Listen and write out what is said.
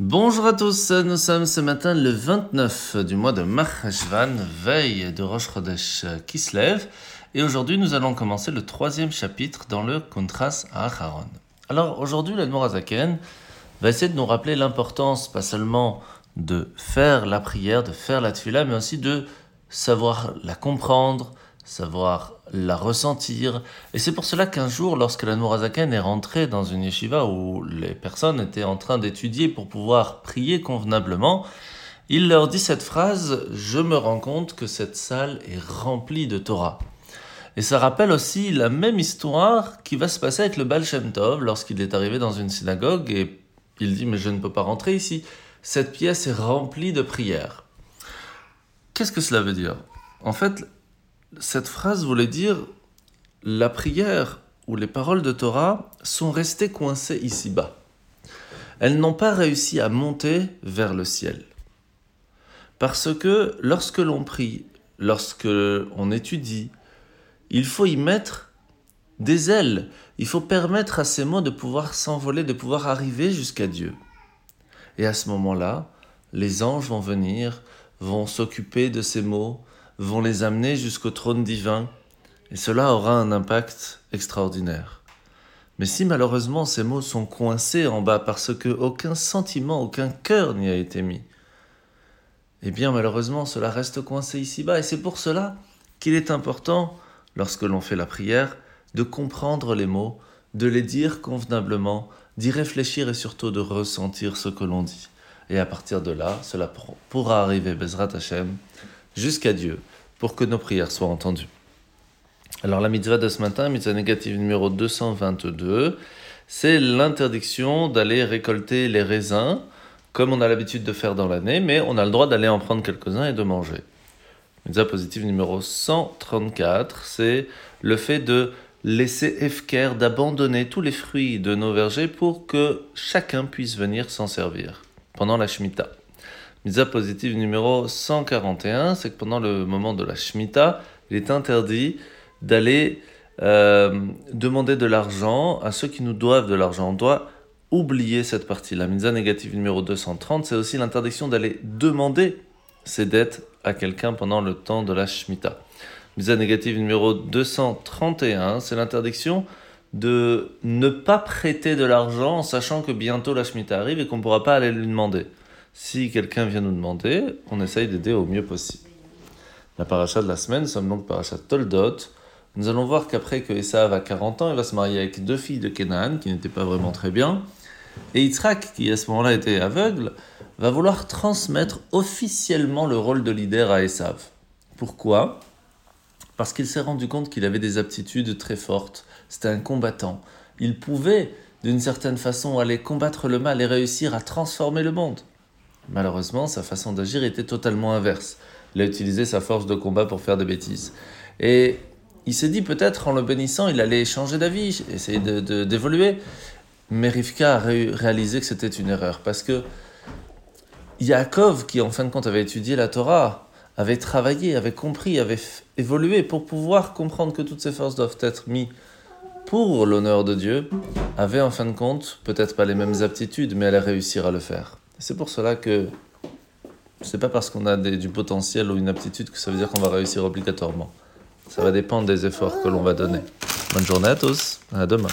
Bonjour à tous, nous sommes ce matin le 29 du mois de Mahashvan, veille de Rosh Chodesh lève, et aujourd'hui nous allons commencer le troisième chapitre dans le Kontras à Acharon. Alors aujourd'hui l'Admorazaken va essayer de nous rappeler l'importance pas seulement de faire la prière, de faire la tefila, mais aussi de savoir la comprendre, savoir la ressentir. Et c'est pour cela qu'un jour, lorsque la Nourazaken est rentrée dans une yeshiva où les personnes étaient en train d'étudier pour pouvoir prier convenablement, il leur dit cette phrase Je me rends compte que cette salle est remplie de Torah. Et ça rappelle aussi la même histoire qui va se passer avec le Baal Shem Tov lorsqu'il est arrivé dans une synagogue et il dit Mais je ne peux pas rentrer ici. Cette pièce est remplie de prières. Qu'est-ce que cela veut dire? En fait, cette phrase voulait dire la prière ou les paroles de Torah sont restées coincées ici-bas. Elles n'ont pas réussi à monter vers le ciel. Parce que lorsque l'on prie, lorsque l'on étudie, il faut y mettre des ailes. Il faut permettre à ces mots de pouvoir s'envoler, de pouvoir arriver jusqu'à Dieu. Et à ce moment-là, les anges vont venir, vont s'occuper de ces mots, vont les amener jusqu'au trône divin, et cela aura un impact extraordinaire. Mais si malheureusement ces mots sont coincés en bas parce que aucun sentiment, aucun cœur n'y a été mis, eh bien malheureusement cela reste coincé ici-bas, et c'est pour cela qu'il est important, lorsque l'on fait la prière, de comprendre les mots, de les dire convenablement, d'y réfléchir et surtout de ressentir ce que l'on dit. Et à partir de là, cela pourra arriver, Bezrat Hashem, jusqu'à Dieu pour que nos prières soient entendues. Alors la mitzvah de ce matin, mitzvah négative numéro 222, c'est l'interdiction d'aller récolter les raisins comme on a l'habitude de faire dans l'année, mais on a le droit d'aller en prendre quelques-uns et de manger. Mitzvah positive numéro 134, c'est le fait de laisser Efker, d'abandonner tous les fruits de nos vergers pour que chacun puisse venir s'en servir pendant la Shemitah. Misa positive numéro 141, c'est que pendant le moment de la Shemitah, il est interdit d'aller euh, demander de l'argent à ceux qui nous doivent de l'argent. On doit oublier cette partie. La Misa négative numéro 230, c'est aussi l'interdiction d'aller demander ses dettes à quelqu'un pendant le temps de la Shemitah. Misa négative numéro 231, c'est l'interdiction de ne pas prêter de l'argent en sachant que bientôt la Shemitah arrive et qu'on ne pourra pas aller lui demander. Si quelqu'un vient nous demander, on essaye d'aider au mieux possible. La paracha de la semaine, nous sommes donc paracha Toldot. Nous allons voir qu'après que Esav a 40 ans, il va se marier avec deux filles de Canaan qui n'étaient pas vraiment très bien. Et Yitzhak, qui à ce moment-là était aveugle, va vouloir transmettre officiellement le rôle de leader à Esav. Pourquoi? Parce qu'il s'est rendu compte qu'il avait des aptitudes très fortes. C'était un combattant. Il pouvait, d'une certaine façon, aller combattre le mal et réussir à transformer le monde. Malheureusement, sa façon d'agir était totalement inverse. Il a utilisé sa force de combat pour faire des bêtises. Et il s'est dit peut-être en le bénissant, il allait changer d'avis, essayer d'évoluer. De, Mais Rivka a réalisé que c'était une erreur. Parce que Yaakov, qui en fin de compte avait étudié la Torah, avait travaillé, avait compris, avait évolué pour pouvoir comprendre que toutes ces forces doivent être mises pour l'honneur de Dieu, avait en fin de compte peut-être pas les mêmes aptitudes, mais allait réussir à le faire. C'est pour cela que c'est pas parce qu'on a du potentiel ou une aptitude que ça veut dire qu'on va réussir obligatoirement. Ça va dépendre des efforts que l'on va donner. Bonne journée à tous, à demain.